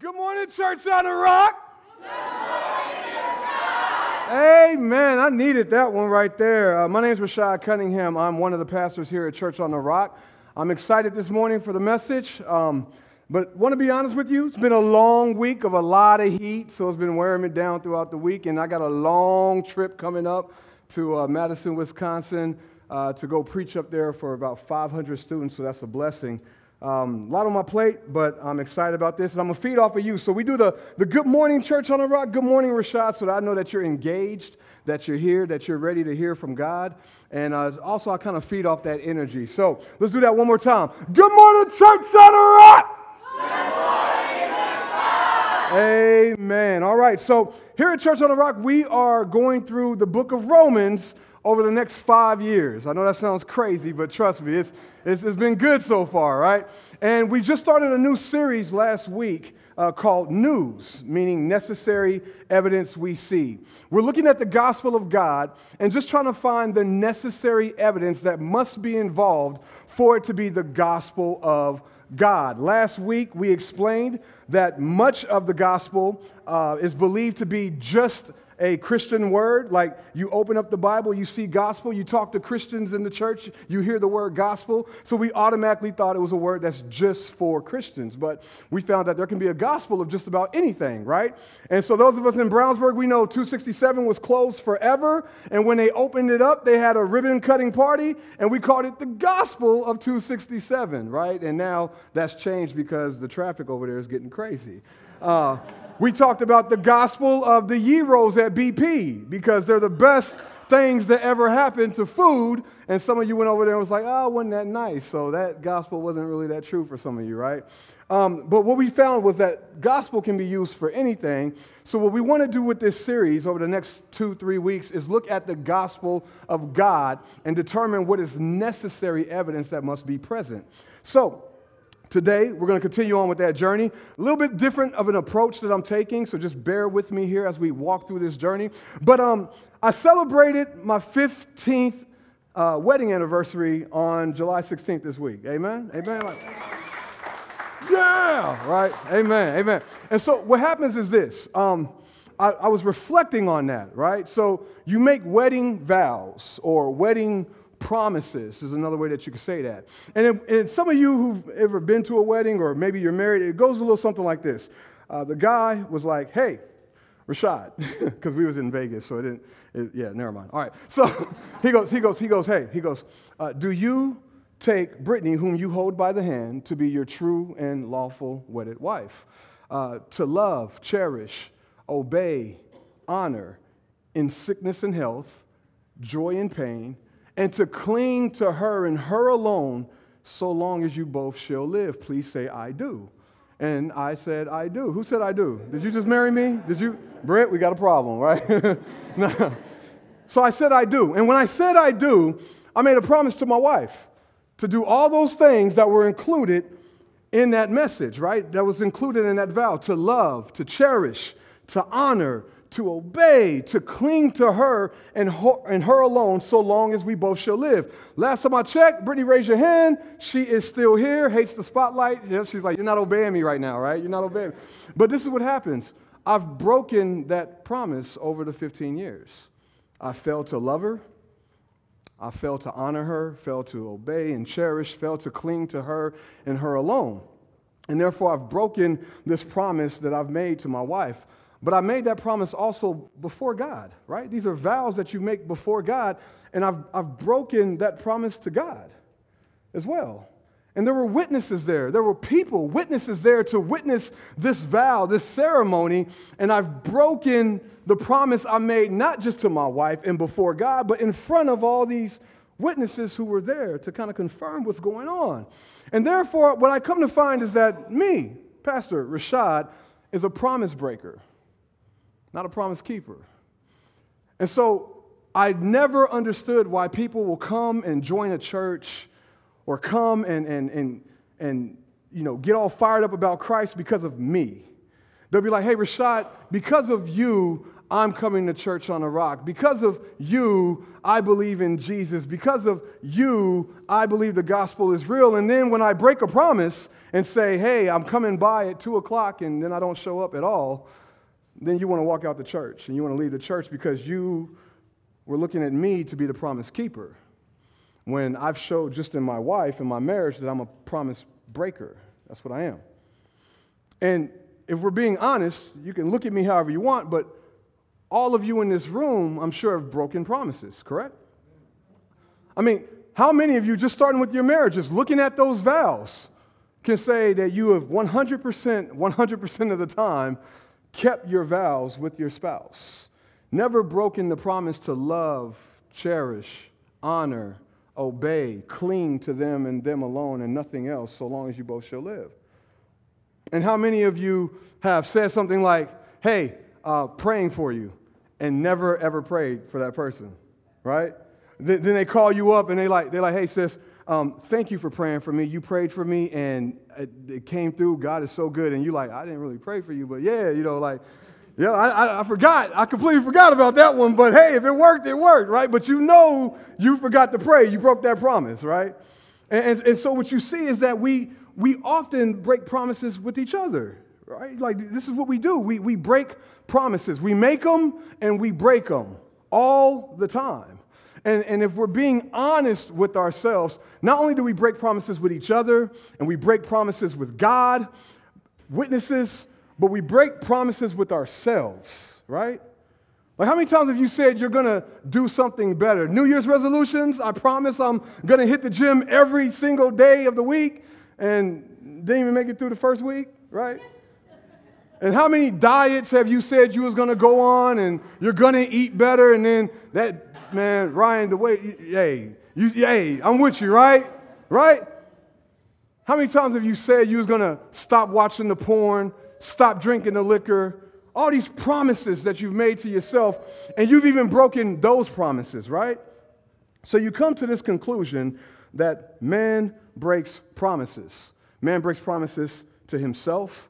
Good morning, Church on the Rock. Amen. I needed that one right there. Uh, my name is Rashad Cunningham. I'm one of the pastors here at Church on the Rock. I'm excited this morning for the message. Um, but want to be honest with you, it's been a long week of a lot of heat, so it's been wearing me down throughout the week. And I got a long trip coming up to uh, Madison, Wisconsin, uh, to go preach up there for about 500 students. So that's a blessing. Um, a lot on my plate, but I'm excited about this, and I'm gonna feed off of you. So we do the, the Good Morning Church on the Rock. Good morning, Rashad, so that I know that you're engaged, that you're here, that you're ready to hear from God. And uh, also, I kind of feed off that energy. So let's do that one more time. Good morning, Church on the Rock. Amen. All right. So here at Church on the Rock, we are going through the book of Romans over the next five years. I know that sounds crazy, but trust me, it's, it's, it's been good so far, right? And we just started a new series last week uh, called News, meaning necessary evidence we see. We're looking at the gospel of God and just trying to find the necessary evidence that must be involved for it to be the gospel of God. Last week, we explained that much of the gospel uh, is believed to be just a Christian word. Like you open up the Bible, you see gospel, you talk to Christians in the church, you hear the word gospel. So we automatically thought it was a word that's just for Christians. But we found that there can be a gospel of just about anything, right? And so those of us in Brownsburg, we know 267 was closed forever. And when they opened it up, they had a ribbon cutting party, and we called it the gospel of 267, right? And now that's changed because the traffic over there is getting crazy. Uh, we talked about the gospel of the gyros at BP because they're the best things that ever happened to food. And some of you went over there and was like, oh, wasn't that nice? So that gospel wasn't really that true for some of you, right? Um, but what we found was that gospel can be used for anything. So what we want to do with this series over the next two, three weeks is look at the gospel of God and determine what is necessary evidence that must be present. So Today, we're going to continue on with that journey. A little bit different of an approach that I'm taking, so just bear with me here as we walk through this journey. But um, I celebrated my 15th uh, wedding anniversary on July 16th this week. Amen? Amen? Like, yeah, right? Amen, amen. And so what happens is this. Um, I, I was reflecting on that, right? So you make wedding vows or wedding promises is another way that you could say that. And, if, and some of you who've ever been to a wedding or maybe you're married, it goes a little something like this. Uh, the guy was like, hey, Rashad, because we was in Vegas, so it didn't, it, yeah, never mind. All right, so he goes, he goes, he goes, hey, he goes, uh, do you take Brittany, whom you hold by the hand, to be your true and lawful wedded wife? Uh, to love, cherish, obey, honor, in sickness and health, joy and pain, and to cling to her and her alone so long as you both shall live. Please say, I do. And I said, I do. Who said I do? Did you just marry me? Did you? Brett, we got a problem, right? no. So I said, I do. And when I said I do, I made a promise to my wife to do all those things that were included in that message, right? That was included in that vow to love, to cherish, to honor, to obey, to cling to her and, her and her alone so long as we both shall live. Last time I checked, Brittany, raise your hand. She is still here, hates the spotlight. She's like, You're not obeying me right now, right? You're not obeying me. But this is what happens I've broken that promise over the 15 years. I failed to love her. I failed to honor her, failed to obey and cherish, failed to cling to her and her alone. And therefore, I've broken this promise that I've made to my wife. But I made that promise also before God, right? These are vows that you make before God, and I've, I've broken that promise to God as well. And there were witnesses there. There were people, witnesses there to witness this vow, this ceremony. And I've broken the promise I made not just to my wife and before God, but in front of all these witnesses who were there to kind of confirm what's going on. And therefore, what I come to find is that me, Pastor Rashad, is a promise breaker not a promise keeper. And so I never understood why people will come and join a church or come and, and, and, and you know, get all fired up about Christ because of me. They'll be like, hey, Rashad, because of you, I'm coming to church on a rock. Because of you, I believe in Jesus. Because of you, I believe the gospel is real. And then when I break a promise and say, hey, I'm coming by at 2 o'clock and then I don't show up at all, then you want to walk out the church and you want to leave the church because you were looking at me to be the promise keeper. When I've showed just in my wife and my marriage that I'm a promise breaker. That's what I am. And if we're being honest, you can look at me however you want, but all of you in this room, I'm sure, have broken promises, correct? I mean, how many of you, just starting with your marriages, looking at those vows, can say that you have 100%, 100% of the time kept your vows with your spouse? Never broken the promise to love, cherish, honor, obey, cling to them and them alone and nothing else, so long as you both shall live. And how many of you have said something like, hey, uh, praying for you, and never ever prayed for that person, right? Th- then they call you up and they like, they're like, hey, sis, um, thank you for praying for me. You prayed for me and it, it came through. God is so good. And you're like, I didn't really pray for you, but yeah, you know, like, yeah, I, I, I, forgot. I completely forgot about that one. But hey, if it worked, it worked, right? But you know you forgot to pray. You broke that promise, right? And, and, and so what you see is that we, we often break promises with each other, right? Like this is what we do. We, we break promises. We make them and we break them all the time. And, and if we're being honest with ourselves, not only do we break promises with each other and we break promises with God, witnesses, but we break promises with ourselves, right? Like, how many times have you said you're gonna do something better? New Year's resolutions, I promise I'm gonna hit the gym every single day of the week, and didn't even make it through the first week, right? And how many diets have you said you was gonna go on and you're gonna eat better, and then that, man, Ryan, the way, hey, you, hey, I'm with you, right? Right? How many times have you said you was gonna stop watching the porn, stop drinking the liquor, all these promises that you've made to yourself, and you've even broken those promises, right? So you come to this conclusion that man breaks promises. Man breaks promises to himself,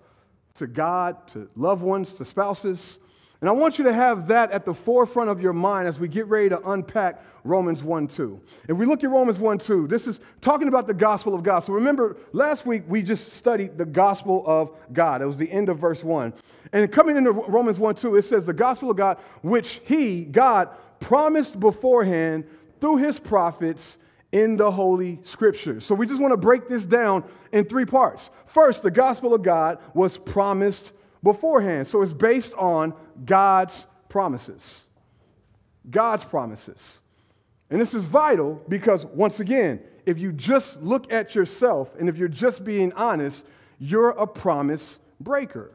to God, to loved ones, to spouses. And I want you to have that at the forefront of your mind as we get ready to unpack Romans 1 2. If we look at Romans 1 2, this is talking about the gospel of God. So remember, last week we just studied the gospel of God. It was the end of verse 1. And coming into Romans 1 2, it says, The gospel of God, which He, God, promised beforehand through His prophets in the Holy Scriptures. So we just want to break this down in three parts. First, the gospel of God was promised beforehand. So it's based on God's promises. God's promises. And this is vital because, once again, if you just look at yourself and if you're just being honest, you're a promise breaker.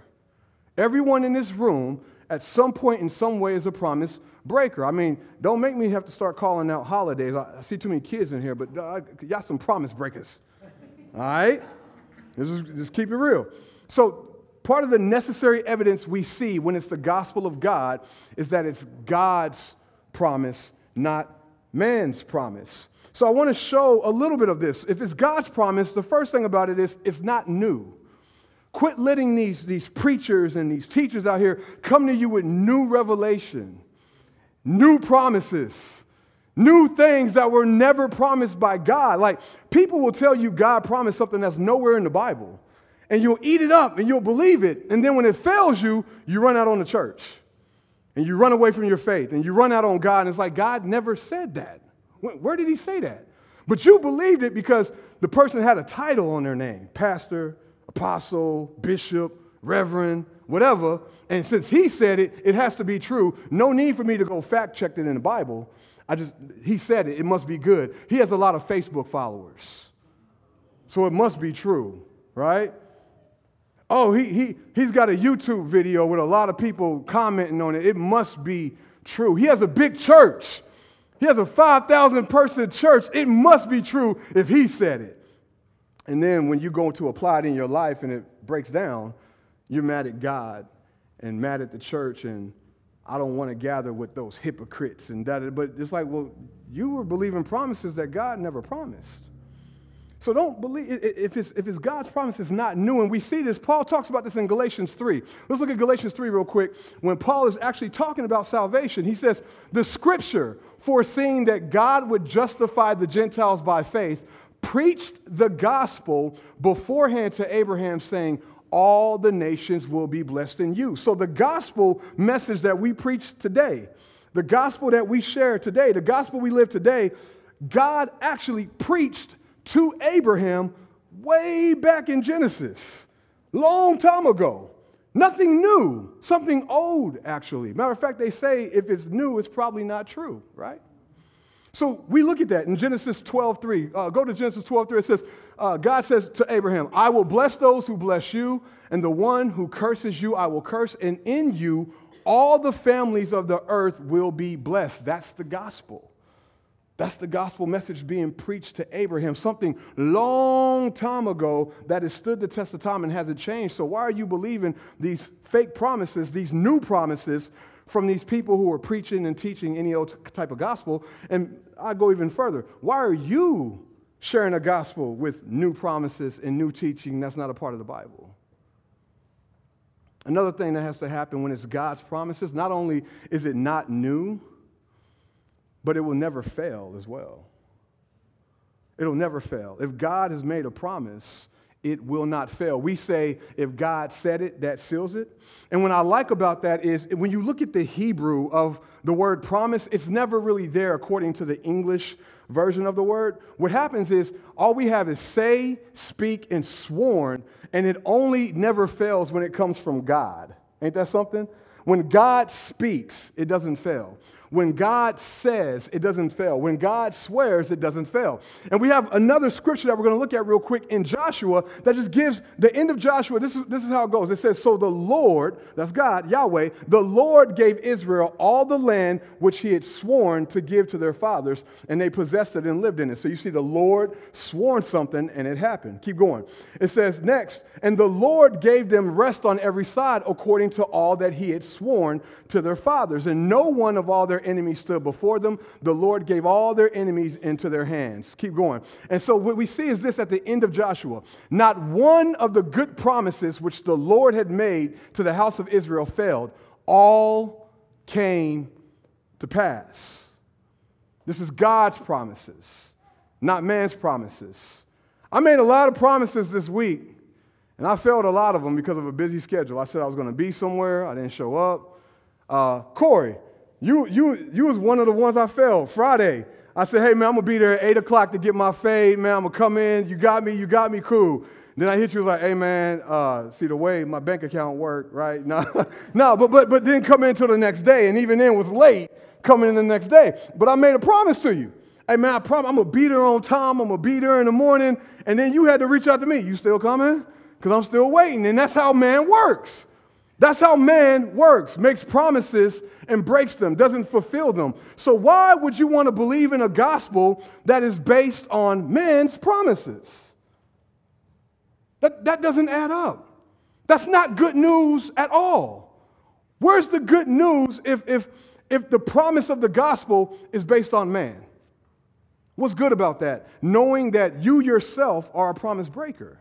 Everyone in this room, at some point in some way, is a promise breaker. I mean, don't make me have to start calling out holidays. I, see too many kids in here, but uh, y'all some promise breakers. All right? Just, just keep it real. So, part of the necessary evidence we see when it's the gospel of God is that it's God's promise, not man's promise. So I want to show a little bit of this. If it's God's promise, the first thing about it is it's not new. Quit letting these, these preachers and these teachers out here come to you with new revelation, new promises, new things that were never promised by God. Like people will tell you God promised something that's nowhere in the Bible, and you'll eat it up and you'll believe it. And then when it fails you, you run out on the church and you run away from your faith and you run out on God, and it's like, God never said that. Where did He say that? But you believed it because the person had a title on their name pastor, apostle, bishop, reverend, whatever. And since He said it, it has to be true. No need for me to go fact check it in the Bible. I just, He said it, it must be good. He has a lot of Facebook followers. So it must be true, right? Oh, he, he, he's got a YouTube video with a lot of people commenting on it. It must be true. He has a big church. He has a 5,000 person church. It must be true if he said it. And then when you go to apply it in your life and it breaks down, you're mad at God and mad at the church and I don't want to gather with those hypocrites and that. But it's like, well, you were believing promises that God never promised. So don't believe, if it's, if it's God's promise, it's not new. And we see this. Paul talks about this in Galatians 3. Let's look at Galatians 3 real quick. When Paul is actually talking about salvation, he says, The scripture, foreseeing that God would justify the Gentiles by faith, preached the gospel beforehand to Abraham, saying, All the nations will be blessed in you. So the gospel message that we preach today, the gospel that we share today, the gospel we live today, God actually preached to Abraham way back in Genesis, long time ago. Nothing new, something old, actually. Matter of fact, they say if it's new, it's probably not true, right? So we look at that in Genesis 12 3. Uh, go to Genesis 12 3. It says, uh, God says to Abraham, I will bless those who bless you, and the one who curses you, I will curse, and in you all the families of the earth will be blessed. That's the gospel. That's the gospel message being preached to Abraham, something long time ago that has stood the test of time and hasn't changed. So, why are you believing these fake promises, these new promises from these people who are preaching and teaching any old type of gospel? And I go even further. Why are you sharing a gospel with new promises and new teaching that's not a part of the Bible? Another thing that has to happen when it's God's promises, not only is it not new, but it will never fail as well. It'll never fail. If God has made a promise, it will not fail. We say, if God said it, that seals it. And what I like about that is when you look at the Hebrew of the word promise, it's never really there according to the English version of the word. What happens is all we have is say, speak, and sworn, and it only never fails when it comes from God. Ain't that something? When God speaks, it doesn't fail. When God says, it doesn't fail. When God swears, it doesn't fail. And we have another scripture that we're going to look at real quick in Joshua that just gives the end of Joshua. This is, this is how it goes. It says, So the Lord, that's God, Yahweh, the Lord gave Israel all the land which he had sworn to give to their fathers, and they possessed it and lived in it. So you see, the Lord sworn something and it happened. Keep going. It says next, and the Lord gave them rest on every side according to all that he had sworn to their fathers, and no one of all their their enemies stood before them. The Lord gave all their enemies into their hands. Keep going. And so what we see is this at the end of Joshua not one of the good promises which the Lord had made to the house of Israel failed, all came to pass. This is God's promises, not man's promises. I made a lot of promises this week, and I failed a lot of them because of a busy schedule. I said I was going to be somewhere, I didn't show up. Uh, Corey, you, you, you was one of the ones I failed. Friday, I said, hey, man, I'm going to be there at 8 o'clock to get my fade, man. I'm going to come in. You got me. You got me. Cool. Then I hit you, was like, hey, man, uh, see the way my bank account worked, right? No, no but, but, but didn't come in until the next day. And even then was late coming in the next day. But I made a promise to you. Hey, man, I promise I'm going to be there on time. I'm going to be there in the morning. And then you had to reach out to me. You still coming? Because I'm still waiting. And that's how man works. That's how man works, makes promises and breaks them, doesn't fulfill them. So, why would you want to believe in a gospel that is based on man's promises? That, that doesn't add up. That's not good news at all. Where's the good news if, if, if the promise of the gospel is based on man? What's good about that? Knowing that you yourself are a promise breaker.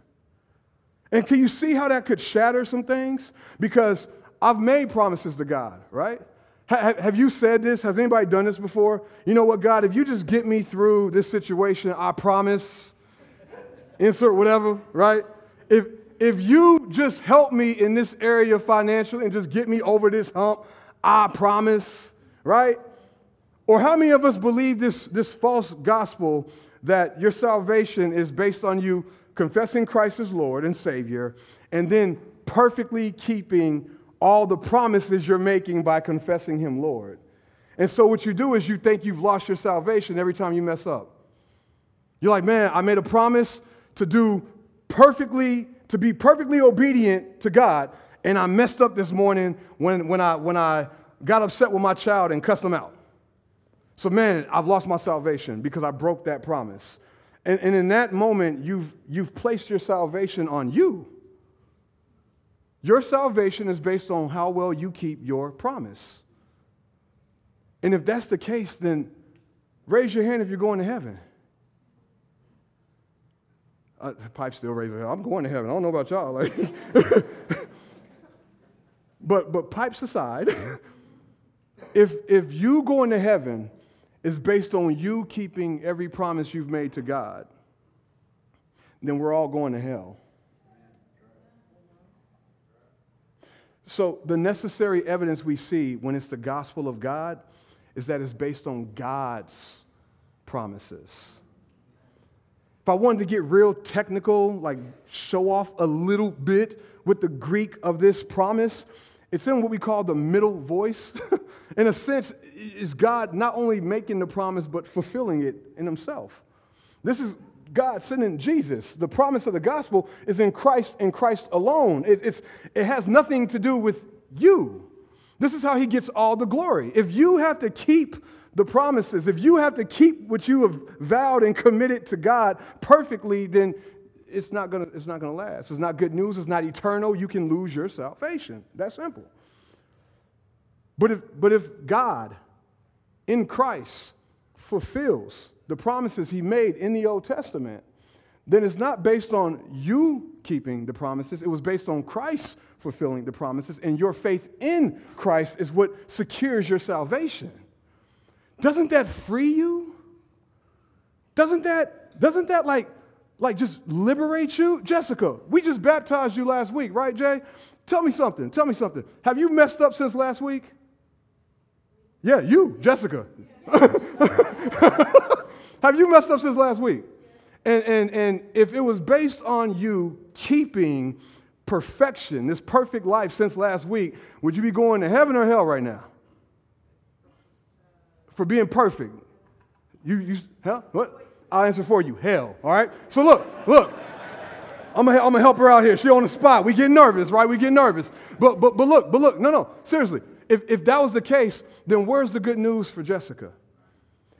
And can you see how that could shatter some things? Because I've made promises to God, right? Have you said this? Has anybody done this before? You know what, God, if you just get me through this situation, I promise, insert whatever, right? If, if you just help me in this area financially and just get me over this hump, I promise, right? Or how many of us believe this, this false gospel that your salvation is based on you confessing Christ as Lord and Savior, and then perfectly keeping all the promises you're making by confessing Him Lord. And so, what you do is you think you've lost your salvation every time you mess up. You're like, man, I made a promise to do perfectly, to be perfectly obedient to God, and I messed up this morning when, when, I, when I got upset with my child and cussed him out. So, man, I've lost my salvation because I broke that promise. And, and in that moment, you've, you've placed your salvation on you. Your salvation is based on how well you keep your promise. And if that's the case, then raise your hand if you're going to heaven. Uh, Pipe still raising. I'm going to heaven. I don't know about y'all. Like, but but pipes aside, if if you going to heaven is based on you keeping every promise you've made to God, then we're all going to hell. So, the necessary evidence we see when it's the gospel of God is that it's based on God's promises. If I wanted to get real technical, like show off a little bit with the Greek of this promise, it's in what we call the middle voice. in a sense, is God not only making the promise, but fulfilling it in Himself. This is God sending Jesus. The promise of the gospel is in Christ and Christ alone. It, it has nothing to do with you. This is how he gets all the glory. If you have to keep the promises, if you have to keep what you have vowed and committed to God perfectly, then it's not gonna, it's not gonna last. It's not good news, it's not eternal. You can lose your salvation. That's simple. But if, but if God in Christ fulfills the promises he made in the Old Testament, then it's not based on you keeping the promises. It was based on Christ fulfilling the promises, and your faith in Christ is what secures your salvation. Doesn't that free you? Doesn't that, doesn't that like, like just liberate you? Jessica, we just baptized you last week, right, Jay? Tell me something. Tell me something. Have you messed up since last week? Yeah, you, Jessica. Have you messed up since last week? And, and, and if it was based on you keeping perfection, this perfect life since last week, would you be going to heaven or hell right now? For being perfect. You, you huh? What? I'll answer for you. Hell. All right? So look, look. I'm gonna, I'm gonna help her out here. She on the spot. We get nervous, right? We get nervous. But but but look, but look, no, no, seriously. If if that was the case, then where's the good news for Jessica?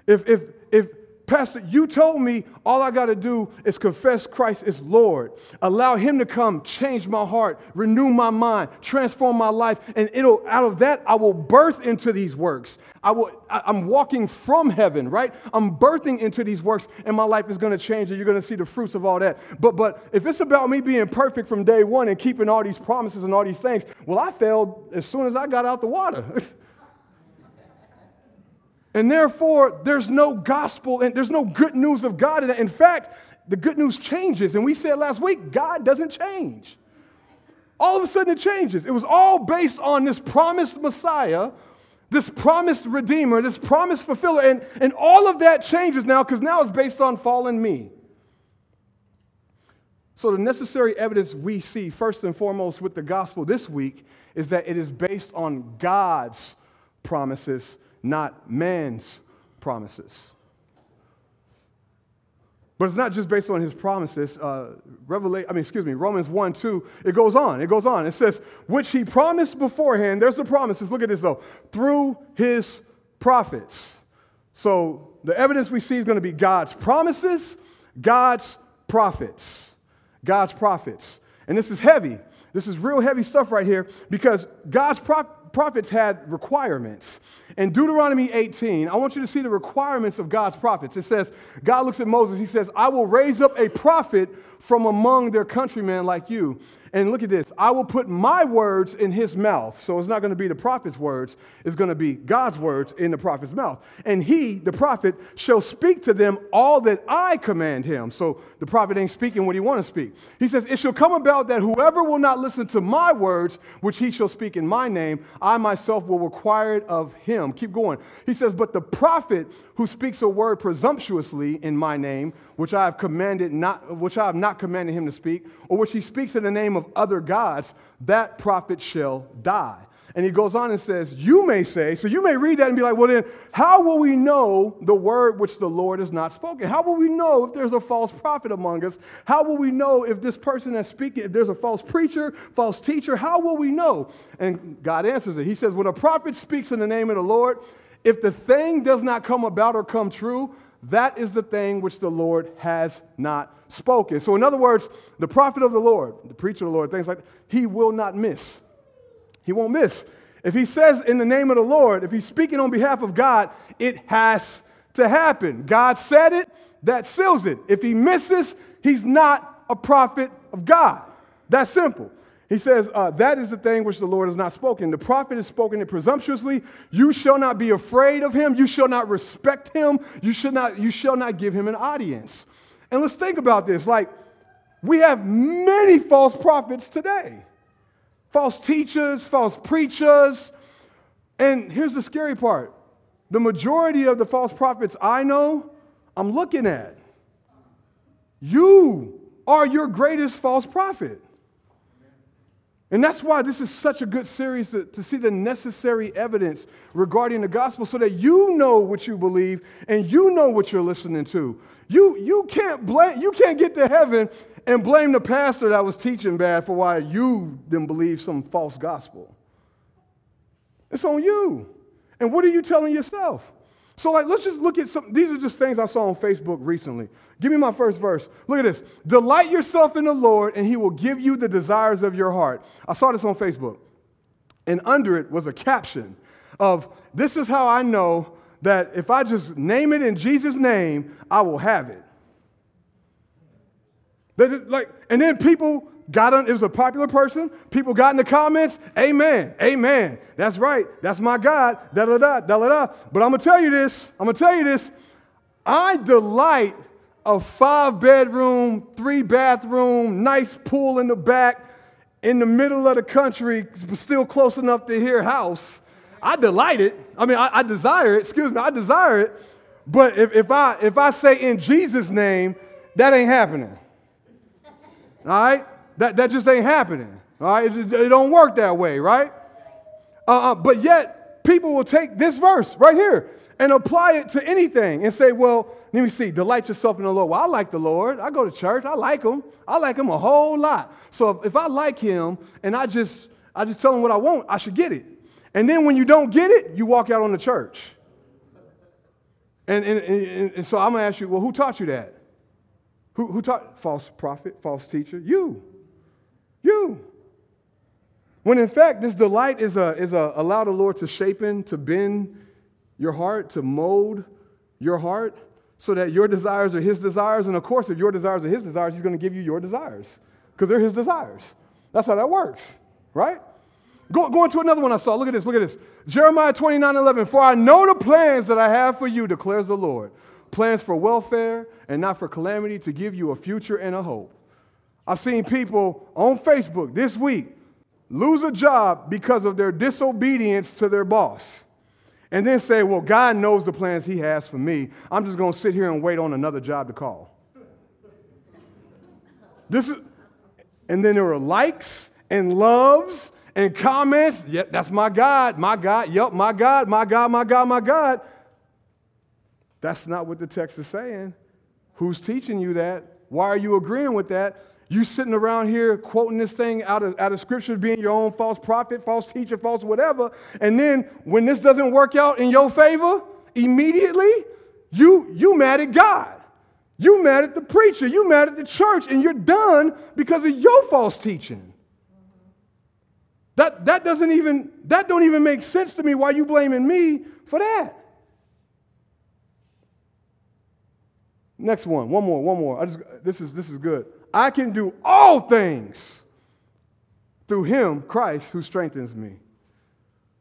If if if Pastor, you told me all I got to do is confess Christ is Lord. Allow Him to come, change my heart, renew my mind, transform my life, and it'll out of that I will birth into these works. I will. I, I'm walking from heaven, right? I'm birthing into these works, and my life is going to change, and you're going to see the fruits of all that. But but if it's about me being perfect from day one and keeping all these promises and all these things, well, I failed as soon as I got out the water. And therefore, there's no gospel and there's no good news of God in it. In fact, the good news changes. And we said last week, God doesn't change. All of a sudden, it changes. It was all based on this promised Messiah, this promised Redeemer, this promised fulfiller. And, and all of that changes now because now it's based on fallen me. So, the necessary evidence we see, first and foremost, with the gospel this week is that it is based on God's promises not man's promises. But it's not just based on his promises. Uh, Revelation, I mean, excuse me, Romans 1 2, it goes on. It goes on. It says, which he promised beforehand. There's the promises. Look at this, though. Through his prophets. So the evidence we see is going to be God's promises, God's prophets. God's prophets. And this is heavy. This is real heavy stuff right here because God's prophets prophets had requirements. In Deuteronomy 18, I want you to see the requirements of God's prophets. It says, God looks at Moses, he says, I will raise up a prophet from among their countrymen like you. And look at this I will put my words in his mouth. So it's not going to be the prophet's words, it's going to be God's words in the prophet's mouth. And he, the prophet, shall speak to them all that I command him. So the prophet ain't speaking what he want to speak. He says, It shall come about that whoever will not listen to my words, which he shall speak in my name, I myself will require it of him. Keep going. He says, But the prophet who speaks a word presumptuously in my name, which I have commanded not, which I have not commanded him to speak, or which he speaks in the name of other gods, that prophet shall die. And he goes on and says, You may say, so you may read that and be like, Well, then, how will we know the word which the Lord has not spoken? How will we know if there's a false prophet among us? How will we know if this person that's speaking, if there's a false preacher, false teacher? How will we know? And God answers it. He says, When a prophet speaks in the name of the Lord, if the thing does not come about or come true, that is the thing which the Lord has not spoken. So, in other words, the prophet of the Lord, the preacher of the Lord, things like that, he will not miss. He won't miss. If he says in the name of the Lord, if he's speaking on behalf of God, it has to happen. God said it, that seals it. If he misses, he's not a prophet of God. That's simple. He says, uh, That is the thing which the Lord has not spoken. The prophet has spoken it presumptuously. You shall not be afraid of him. You shall not respect him. You, should not, you shall not give him an audience. And let's think about this. Like, we have many false prophets today false teachers, false preachers. And here's the scary part the majority of the false prophets I know, I'm looking at. You are your greatest false prophet. And that's why this is such a good series to, to, see the necessary evidence regarding the gospel so that you know what you believe and you know what you're listening to. You, you, can't blame, you can't get to heaven and blame the pastor that was teaching bad for why you didn't believe some false gospel. It's on you. And what are you telling yourself? So, like, let's just look at some. These are just things I saw on Facebook recently. Give me my first verse. Look at this. Delight yourself in the Lord, and he will give you the desires of your heart. I saw this on Facebook. And under it was a caption of, This is how I know that if I just name it in Jesus' name, I will have it. Like, and then people got on, it was a popular person. People got in the comments, amen, amen. That's right. That's my God. Da da da da da da. But I'm gonna tell you this. I'm gonna tell you this. I delight a five bedroom, three bathroom, nice pool in the back, in the middle of the country, still close enough to hear house. I delight it. I mean, I, I desire it. Excuse me, I desire it. But if, if I if I say in Jesus' name, that ain't happening. All right? That, that just ain't happening. All right? It, it don't work that way, right? Uh, uh, but yet, people will take this verse right here and apply it to anything and say, well, let me see, delight yourself in the Lord. Well, I like the Lord. I go to church. I like him. I like him a whole lot. So if, if I like him and I just I just tell him what I want, I should get it. And then when you don't get it, you walk out on the church. And, and, and, and so I'm going to ask you, well, who taught you that? Who, who taught? False prophet, false teacher? You. You. When in fact, this delight is a, is a allow the Lord to shape in, to bend your heart, to mold your heart so that your desires are his desires. And of course, if your desires are his desires, he's going to give you your desires because they're his desires. That's how that works, right? Go, go into another one I saw. Look at this, look at this. Jeremiah 29 11. For I know the plans that I have for you, declares the Lord. Plans for welfare and not for calamity, to give you a future and a hope. I've seen people on Facebook this week lose a job because of their disobedience to their boss. And then say, well, God knows the plans He has for me. I'm just going to sit here and wait on another job to call. This is, and then there were likes and loves and comments. Yeah, that's my God, my God, yep, my God, my God, my God, my God. That's not what the text is saying. Who's teaching you that? Why are you agreeing with that? You sitting around here quoting this thing out of, out of scripture, being your own false prophet, false teacher, false whatever. And then when this doesn't work out in your favor, immediately, you, you mad at God. You mad at the preacher. You mad at the church. And you're done because of your false teaching. That, that doesn't even, that don't even make sense to me why you blaming me for that. Next one, one more, one more. I just, this, is, this is good. I can do all things through him, Christ, who strengthens me.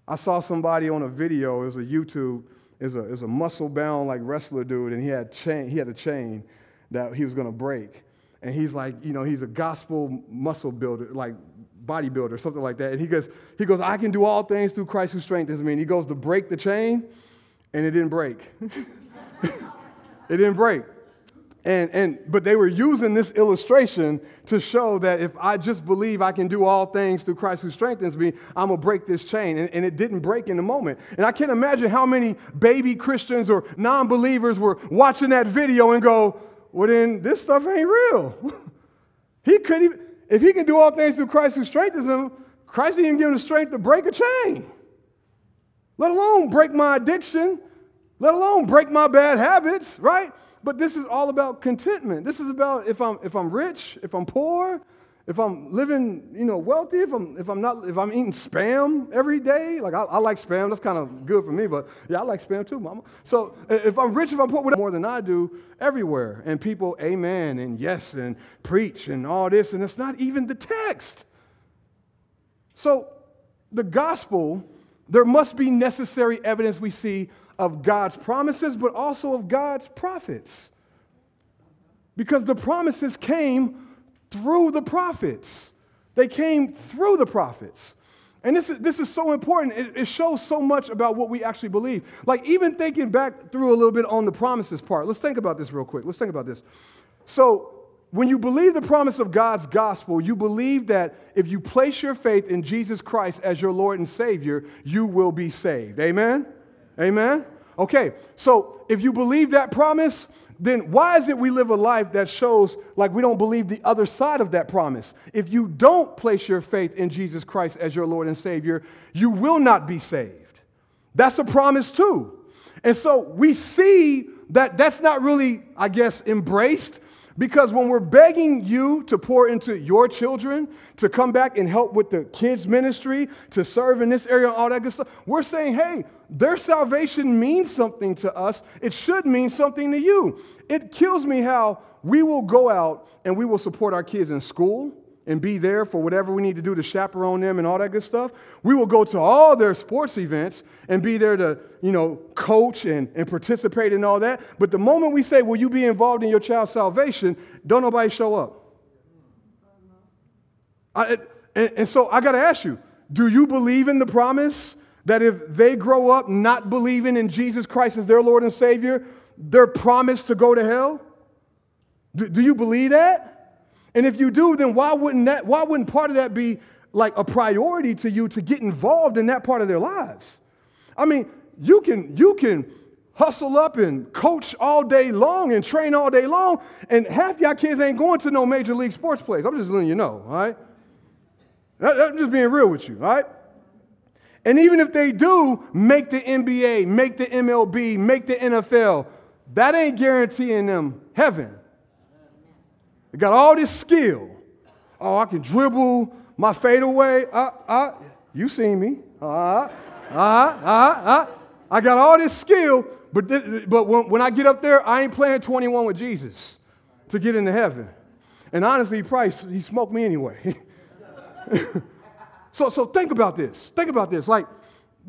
I saw somebody on a video, it was a YouTube, is a, is a muscle bound like wrestler dude, and he had chain, he had a chain that he was gonna break. And he's like, you know, he's a gospel muscle builder, like bodybuilder, something like that. And he goes, he goes, I can do all things through Christ who strengthens me. And he goes to break the chain, and it didn't break. it didn't break. And, and, but they were using this illustration to show that if I just believe I can do all things through Christ who strengthens me, I'm going to break this chain. And, and it didn't break in the moment. And I can't imagine how many baby Christians or non believers were watching that video and go, well, then this stuff ain't real. he couldn't even, if he can do all things through Christ who strengthens him, Christ didn't even give him the strength to break a chain, let alone break my addiction, let alone break my bad habits, right? But this is all about contentment. This is about if I'm, if I'm rich, if I'm poor, if I'm living, you know, wealthy, if I'm if I'm not if I'm eating spam every day, like I, I like spam, that's kind of good for me, but yeah, I like spam too, mama. So if I'm rich, if I'm poor, more than I do everywhere, and people, amen, and yes, and preach and all this, and it's not even the text. So the gospel, there must be necessary evidence we see of God's promises, but also of God's prophets. Because the promises came through the prophets. They came through the prophets. And this is, this is so important. It, it, shows so much about what we actually believe. Like, even thinking back through a little bit on the promises part, let's think about this real quick. Let's think about this. So, when you believe the promise of God's gospel, you believe that if you place your faith in Jesus Christ as your Lord and Savior, you will be saved. Amen? Amen? Okay, so if you believe that promise, then why is it we live a life that shows like we don't believe the other side of that promise? If you don't place your faith in Jesus Christ as your Lord and Savior, you will not be saved. That's a promise too. And so we see that that's not really, I guess, embraced because when we're begging you to pour into your children, to come back and help with the kids' ministry, to serve in this area, all that good stuff, we're saying, hey, their salvation means something to us. It should mean something to you. It kills me how we will go out and we will support our kids in school and be there for whatever we need to do to chaperone them and all that good stuff. We will go to all their sports events and be there to, you know, coach and, and participate in all that. But the moment we say, Will you be involved in your child's salvation? don't nobody show up. I, and, and so I got to ask you do you believe in the promise that if they grow up not believing in Jesus Christ as their Lord and Savior, they're promised to go to hell? Do, do you believe that? And if you do, then why wouldn't that, why wouldn't part of that be like a priority to you to get involved in that part of their lives? I mean, you can, you can hustle up and coach all day long and train all day long, and half y'all kids ain't going to no major league sports place. I'm just letting you know, all right? I'm just being real with you, all right? And even if they do make the NBA, make the MLB, make the NFL, that ain't guaranteeing them heaven. They got all this skill. Oh, I can dribble my fadeaway. Uh, uh, you seen me. Uh, uh, uh, uh. I got all this skill, but, th- but when, when I get up there, I ain't playing 21 with Jesus to get into heaven. And honestly, Price, he smoked me anyway. so, so think about this. Think about this. Like,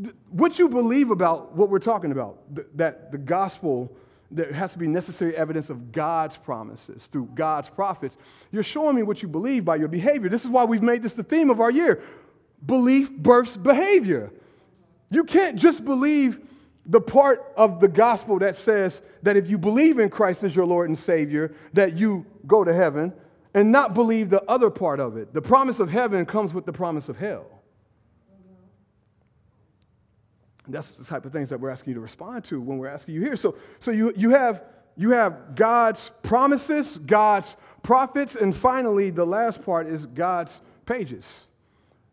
th- what you believe about what we're talking about, th- that the gospel there has to be necessary evidence of God's promises through God's prophets. You're showing me what you believe by your behavior. This is why we've made this the theme of our year. Belief births behavior. You can't just believe the part of the gospel that says that if you believe in Christ as your Lord and Savior, that you go to heaven, and not believe the other part of it. The promise of heaven comes with the promise of hell. that's the type of things that we're asking you to respond to when we're asking you here. So, so you, you, have, you have God's promises, God's prophets, and finally, the last part is God's pages.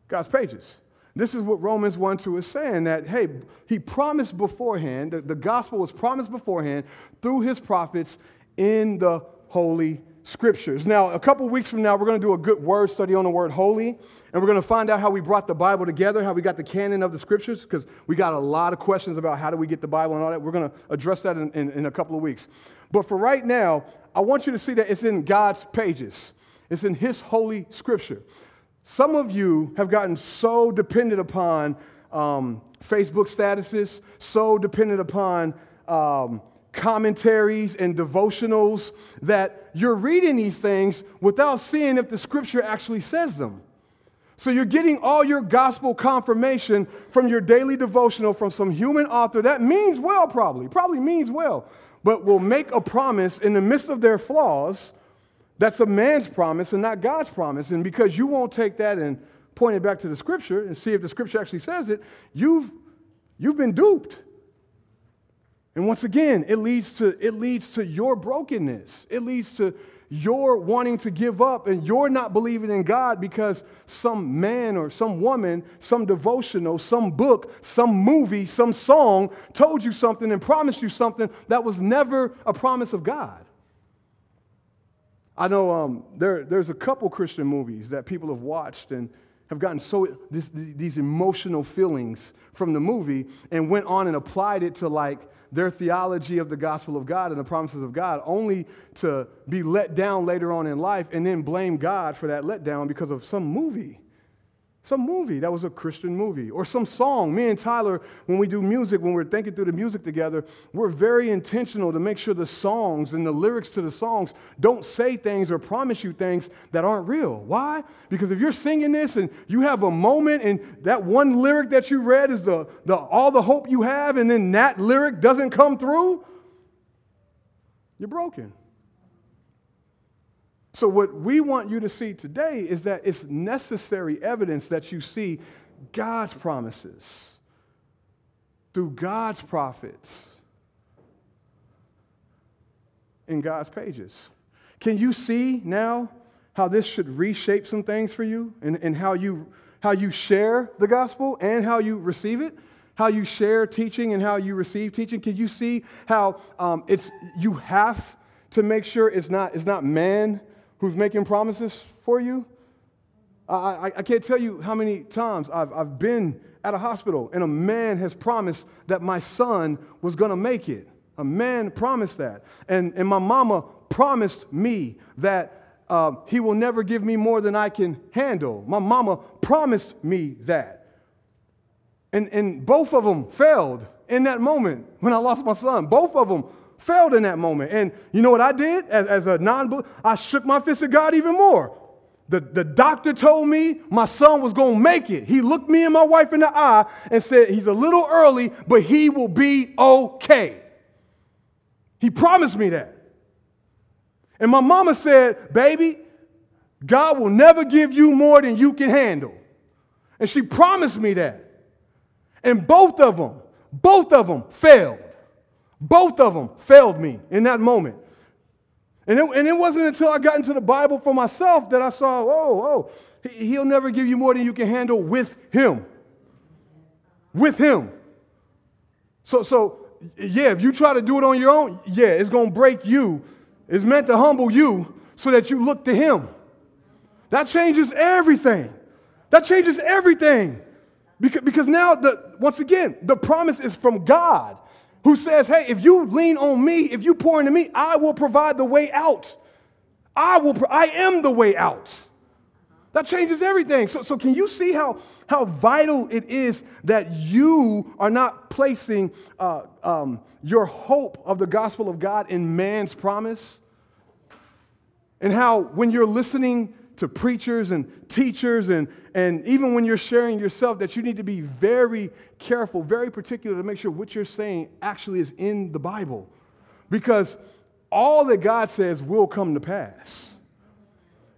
God's pages. This is what Romans 1 2 is saying that, hey, he promised beforehand, the, the gospel was promised beforehand through his prophets in the Holy Scriptures. Now, a couple weeks from now, we're going to do a good word study on the word holy. And we're going to find out how we brought the Bible together, how we got the canon of the scriptures, because we got a lot of questions about how do we get the Bible and all that. We're going to address that in, in, in a couple of weeks. But for right now, I want you to see that it's in God's pages, it's in His holy scripture. Some of you have gotten so dependent upon um, Facebook statuses, so dependent upon um, commentaries and devotionals that you're reading these things without seeing if the scripture actually says them. So you're getting all your gospel confirmation from your daily devotional from some human author that means well, probably, probably means well, but will make a promise in the midst of their flaws that's a man's promise and not God's promise. And because you won't take that and point it back to the scripture and see if the scripture actually says it, you've, you've been duped. And once again, it leads to, it leads to your brokenness. It leads to you're wanting to give up and you're not believing in God because some man or some woman, some devotional, some book, some movie, some song told you something and promised you something that was never a promise of God. I know um, there, there's a couple Christian movies that people have watched and have gotten so this, these emotional feelings from the movie and went on and applied it to like their theology of the gospel of God and the promises of God, only to be let down later on in life and then blame God for that letdown because of some movie. Some movie that was a Christian movie or some song. Me and Tyler, when we do music, when we're thinking through the music together, we're very intentional to make sure the songs and the lyrics to the songs don't say things or promise you things that aren't real. Why? Because if you're singing this and you have a moment and that one lyric that you read is the, the all the hope you have, and then that lyric doesn't come through, you're broken. So, what we want you to see today is that it's necessary evidence that you see God's promises through God's prophets in God's pages. Can you see now how this should reshape some things for you and, and how, you, how you share the gospel and how you receive it? How you share teaching and how you receive teaching? Can you see how um, it's, you have to make sure it's not, it's not man who's making promises for you. I, I, I, can't tell you how many times I've, I've been at a hospital and a man has promised that my son was going to make it. A man promised that. And, and my mama promised me that uh, he will never give me more than I can handle. My mama promised me that. And, and both of them failed in that moment when I lost my son. Both of them failed in that moment. And you know what I did as, as a non? I shook my fist at God even more. The, the doctor told me my son was going to make it. He looked me and my wife in the eye and said, He's a little early, but he will be okay. He promised me that. And my mama said, Baby, God will never give you more than you can handle. And she promised me that. And both of them, both of them failed. Both of them failed me in that moment. And it, and it wasn't until I got into the Bible for myself that I saw, oh, oh, he'll never give you more than you can handle with him. With him. So, so yeah, if you try to do it on your own, yeah, it's going to break you. It's meant to humble you so that you look to him. That changes everything. That changes everything. Because, because now, the, once again, the promise is from God who says, Hey, if you lean on me, if you pour into me, I will provide the way out. I will, I am the way out. That changes everything. So, so can you see how, how vital it is that you are not placing uh, um, your hope of the gospel of God in man's promise? And how when you're listening to preachers and teachers and, and even when you're sharing yourself that you need to be very careful, very particular to make sure what you're saying actually is in the Bible. Because all that God says will come to pass.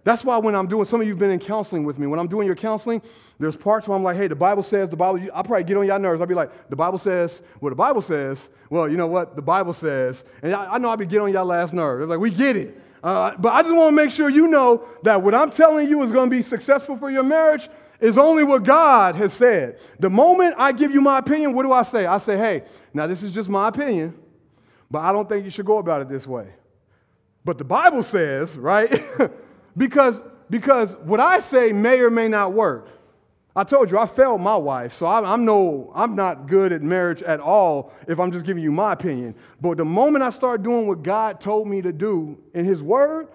That's why when I'm doing, some of you have been in counseling with me. When I'm doing your counseling, there's parts where I'm like, hey, the Bible says, the Bible, I'll probably get on your nerves. I'll be like, the Bible says, well, the Bible says, well, you know what? The Bible says. And I, I know I'll be getting on your last nerve. They're like, we get it. Uh, but I just want to make sure you know that what I'm telling you is going to be successful for your marriage is only what God has said. The moment I give you my opinion, what do I say? I say, hey, now this is just my opinion, but I don't think you should go about it this way. But the Bible says, right? because, because what I say may or may not work. I told you I failed my wife, so I'm, I'm, no, I'm not good at marriage at all if I'm just giving you my opinion. But the moment I start doing what God told me to do in His Word,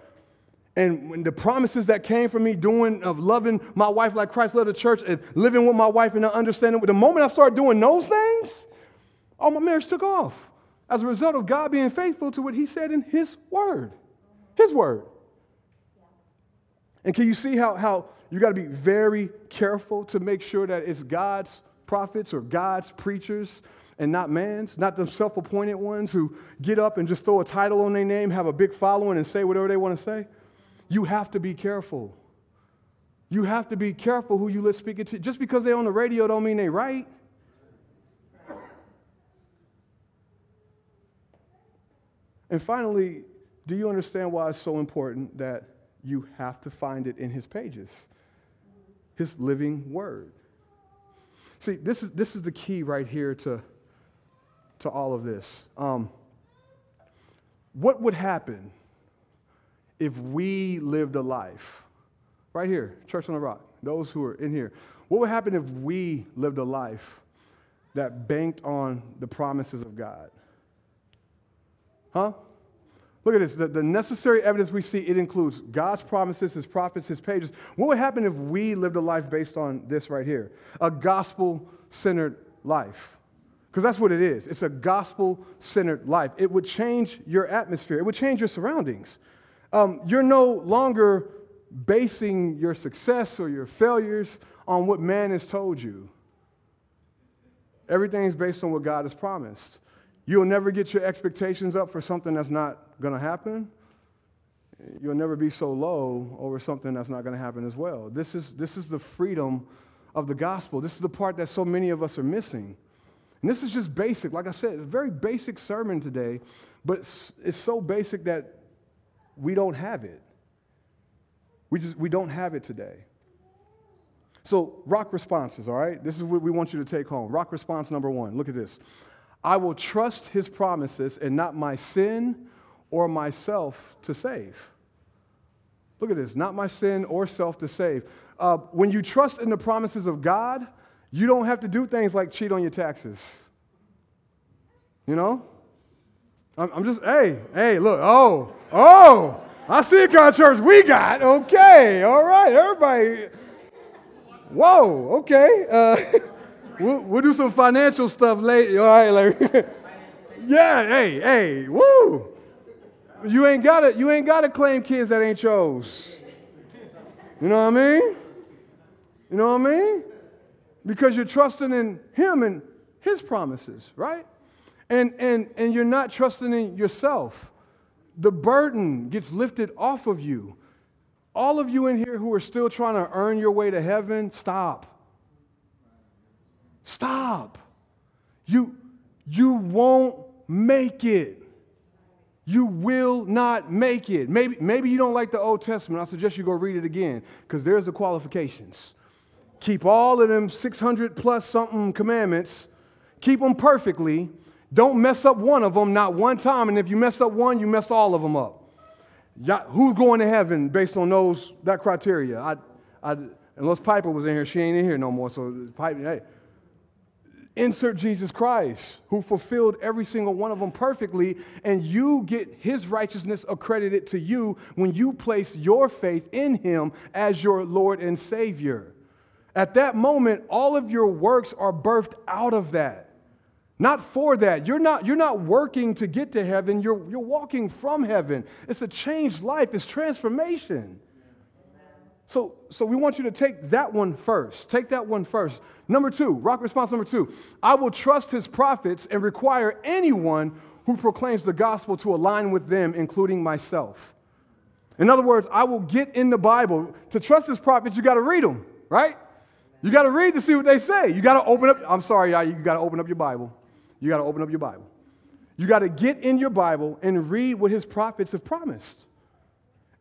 and the promises that came from me doing of loving my wife like Christ loved the church and living with my wife and understanding, the moment I start doing those things, all my marriage took off as a result of God being faithful to what He said in His Word. His Word. And can you see how, how you got to be very careful to make sure that it's God's prophets or God's preachers and not man's, not the self appointed ones who get up and just throw a title on their name, have a big following, and say whatever they want to say? You have to be careful. You have to be careful who you let speak it to. Just because they're on the radio don't mean they're right. And finally, do you understand why it's so important that you have to find it in his pages, his living word. See, this is, this is the key right here to, to all of this. Um, what would happen if we lived a life, right here, Church on the Rock, those who are in here, what would happen if we lived a life that banked on the promises of God? Huh? Look at this. The, the, necessary evidence we see, it includes God's promises, his prophets, his pages. What would happen if we lived a life based on this right here? A gospel centered life. Because that's what it is. It's a gospel centered life. It would change your atmosphere, it would change your surroundings. Um, you're no longer basing your success or your failures on what man has told you. Everything is based on what God has promised. You'll never get your expectations up for something that's not going to happen. You'll never be so low over something that's not going to happen as well. This is, this is the freedom of the gospel. This is the part that so many of us are missing. And this is just basic. Like I said, it's a very basic sermon today, but it's, it's so basic that we don't have it. We just we don't have it today. So, rock responses, all right? This is what we want you to take home. Rock response number one. Look at this. I will trust his promises and not my sin or myself to save. Look at this, not my sin or self to save. Uh, when you trust in the promises of God, you don't have to do things like cheat on your taxes. You know? I'm, I'm just, hey, hey, look, oh, oh, I see kind of church we got. Okay, all right, everybody. Whoa, okay. Uh, We'll, we'll do some financial stuff later. All right, Larry. yeah, hey, hey, woo. You ain't gotta, you ain't gotta claim kids that ain't yours. You know what I mean? You know what I mean? Because you're trusting in him and his promises, right? And and and you're not trusting in yourself. The burden gets lifted off of you. All of you in here who are still trying to earn your way to heaven, stop. Stop. You, you won't make it. You will not make it. Maybe, maybe you don't like the Old Testament. I suggest you go read it again because there's the qualifications. Keep all of them 600 plus something commandments, keep them perfectly. Don't mess up one of them, not one time. And if you mess up one, you mess all of them up. Who's going to heaven based on those that criteria? I, I, unless Piper was in here, she ain't in here no more. So Piper, hey, Insert Jesus Christ, who fulfilled every single one of them perfectly, and you get his righteousness accredited to you when you place your faith in him as your Lord and Savior. At that moment, all of your works are birthed out of that. Not for that. You're not, you're not working to get to heaven, you're, you're walking from heaven. It's a changed life, it's transformation. So, so we want you to take that one first. Take that one first. Number two, rock response number two I will trust his prophets and require anyone who proclaims the gospel to align with them, including myself. In other words, I will get in the Bible. To trust his prophets, you got to read them, right? You got to read to see what they say. You got to open up. I'm sorry, y'all, you got to open up your Bible. You got to open up your Bible. You got to get in your Bible and read what his prophets have promised.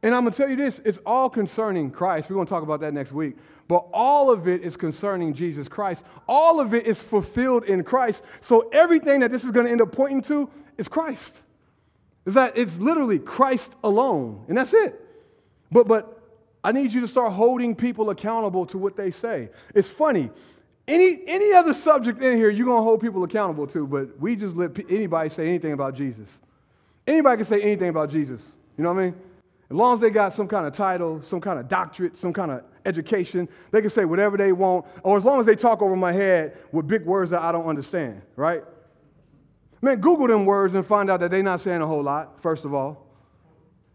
And I'm going to tell you this it's all concerning Christ. We're going to talk about that next week. But all of it is concerning Jesus Christ. All of it is fulfilled in Christ. So everything that this is going to end up pointing to is Christ. Is that it's literally Christ alone. And that's it. But, but I need you to start holding people accountable to what they say. It's funny. Any, any other subject in here, you're going to hold people accountable to, but we just let anybody say anything about Jesus. Anybody can say anything about Jesus. You know what I mean? As long as they got some kind of title, some kind of doctorate, some kind of education, they can say whatever they want, or as long as they talk over my head with big words that I don't understand, right? Man, Google them words and find out that they're not saying a whole lot, first of all.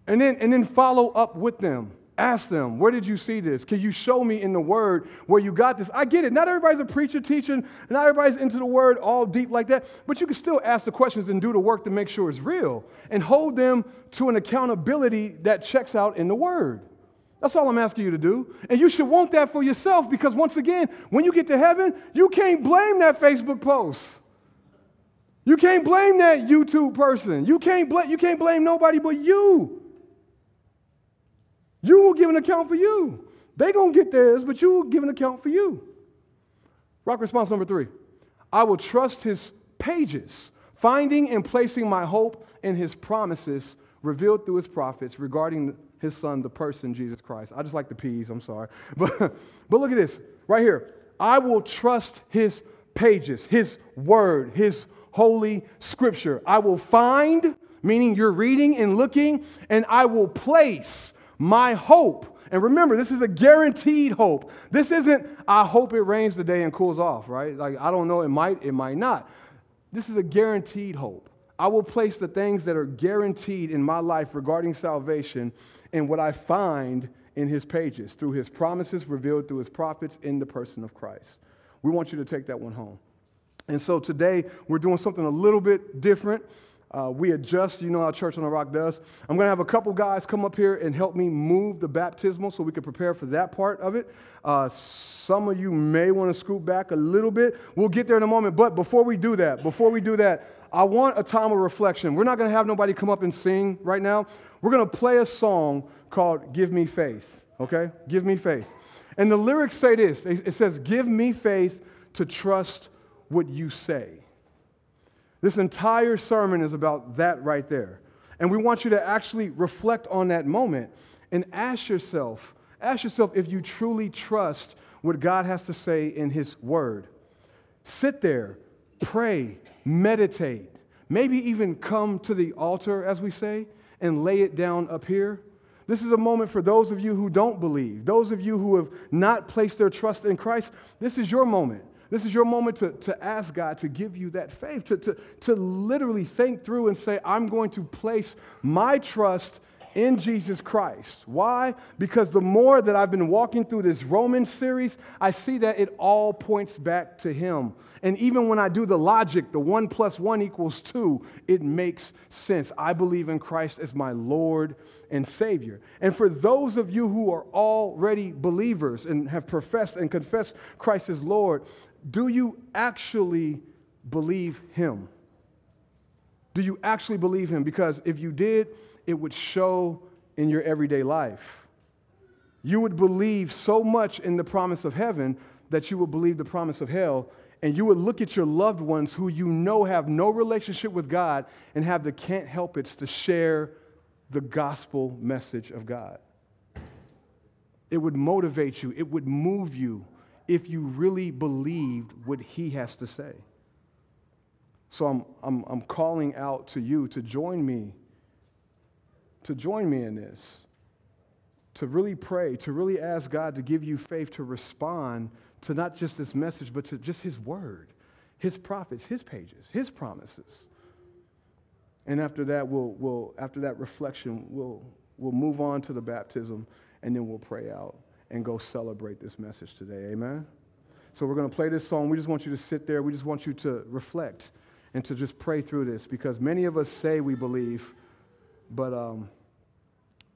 And then, and then follow up with them. Ask them, where did you see this? Can you show me in the word where you got this? I get it. Not everybody's a preacher teaching, not everybody's into the word all deep like that, but you can still ask the questions and do the work to make sure it's real and hold them to an accountability that checks out in the word. That's all I'm asking you to do. And you should want that for yourself because once again, when you get to heaven, you can't blame that Facebook post. You can't blame that YouTube person. You can't, bl- you can't blame nobody but you. You will give an account for you. They're going to get theirs, but you will give an account for you. Rock response number three I will trust his pages, finding and placing my hope in his promises revealed through his prophets regarding his son, the person Jesus Christ. I just like the P's, I'm sorry. But, but look at this right here. I will trust his pages, his word, his holy scripture. I will find, meaning you're reading and looking, and I will place my hope. And remember, this is a guaranteed hope. This isn't, I hope it rains today and cools off, right? Like, I don't know, it might, it might not. This is a guaranteed hope. I will place the things that are guaranteed in my life regarding salvation in what I find in his pages, through his promises revealed through his prophets in the person of Christ. We want you to take that one home. And so today we're doing something a little bit different. Uh, we adjust, you know how Church on the Rock does. I'm going to have a couple guys come up here and help me move the baptismal so we can prepare for that part of it. Uh, some of you may want to scoot back a little bit. We'll get there in a moment. But before we do that, before we do that, I want a time of reflection. We're not going to have nobody come up and sing right now. We're going to play a song called Give Me Faith, okay? Give Me Faith. And the lyrics say this it says, Give me faith to trust what you say. This entire sermon is about that right there. And we want you to actually reflect on that moment and ask yourself, ask yourself if you truly trust what God has to say in His Word. Sit there, pray, meditate, maybe even come to the altar, as we say, and lay it down up here. This is a moment for those of you who don't believe, those of you who have not placed their trust in Christ. This is your moment. This is your moment to, to ask God to give you that faith, to, to, to literally think through and say, I'm going to place my trust in Jesus Christ. Why? Because the more that I've been walking through this Roman series, I see that it all points back to Him. And even when I do the logic, the one plus one equals two, it makes sense. I believe in Christ as my Lord and Savior. And for those of you who are already believers and have professed and confessed Christ as Lord, do you actually believe him? Do you actually believe him? Because if you did, it would show in your everyday life. You would believe so much in the promise of heaven that you would believe the promise of hell, and you would look at your loved ones who you know have no relationship with God and have the can't help it's to share the gospel message of God. It would motivate you, it would move you if you really believed what he has to say. So I'm, I'm, I'm calling out to you to join me, to join me in this, to really pray, to really ask God to give you faith to respond to not just this message, but to just his word, his prophets, his pages, his promises. And after that, we'll, we'll after that reflection, we'll, we'll move on to the baptism and then we'll pray out and go celebrate this message today. Amen? So we're going to play this song. We just want you to sit there. We just want you to reflect and to just pray through this because many of us say we believe, but, um,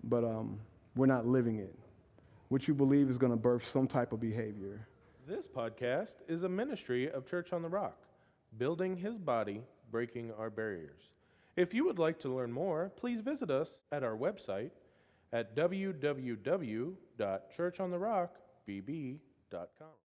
but um, we're not living it. What you believe is going to birth some type of behavior. This podcast is a ministry of Church on the Rock, building his body, breaking our barriers. If you would like to learn more, please visit us at our website at www.churchontherockbb.com.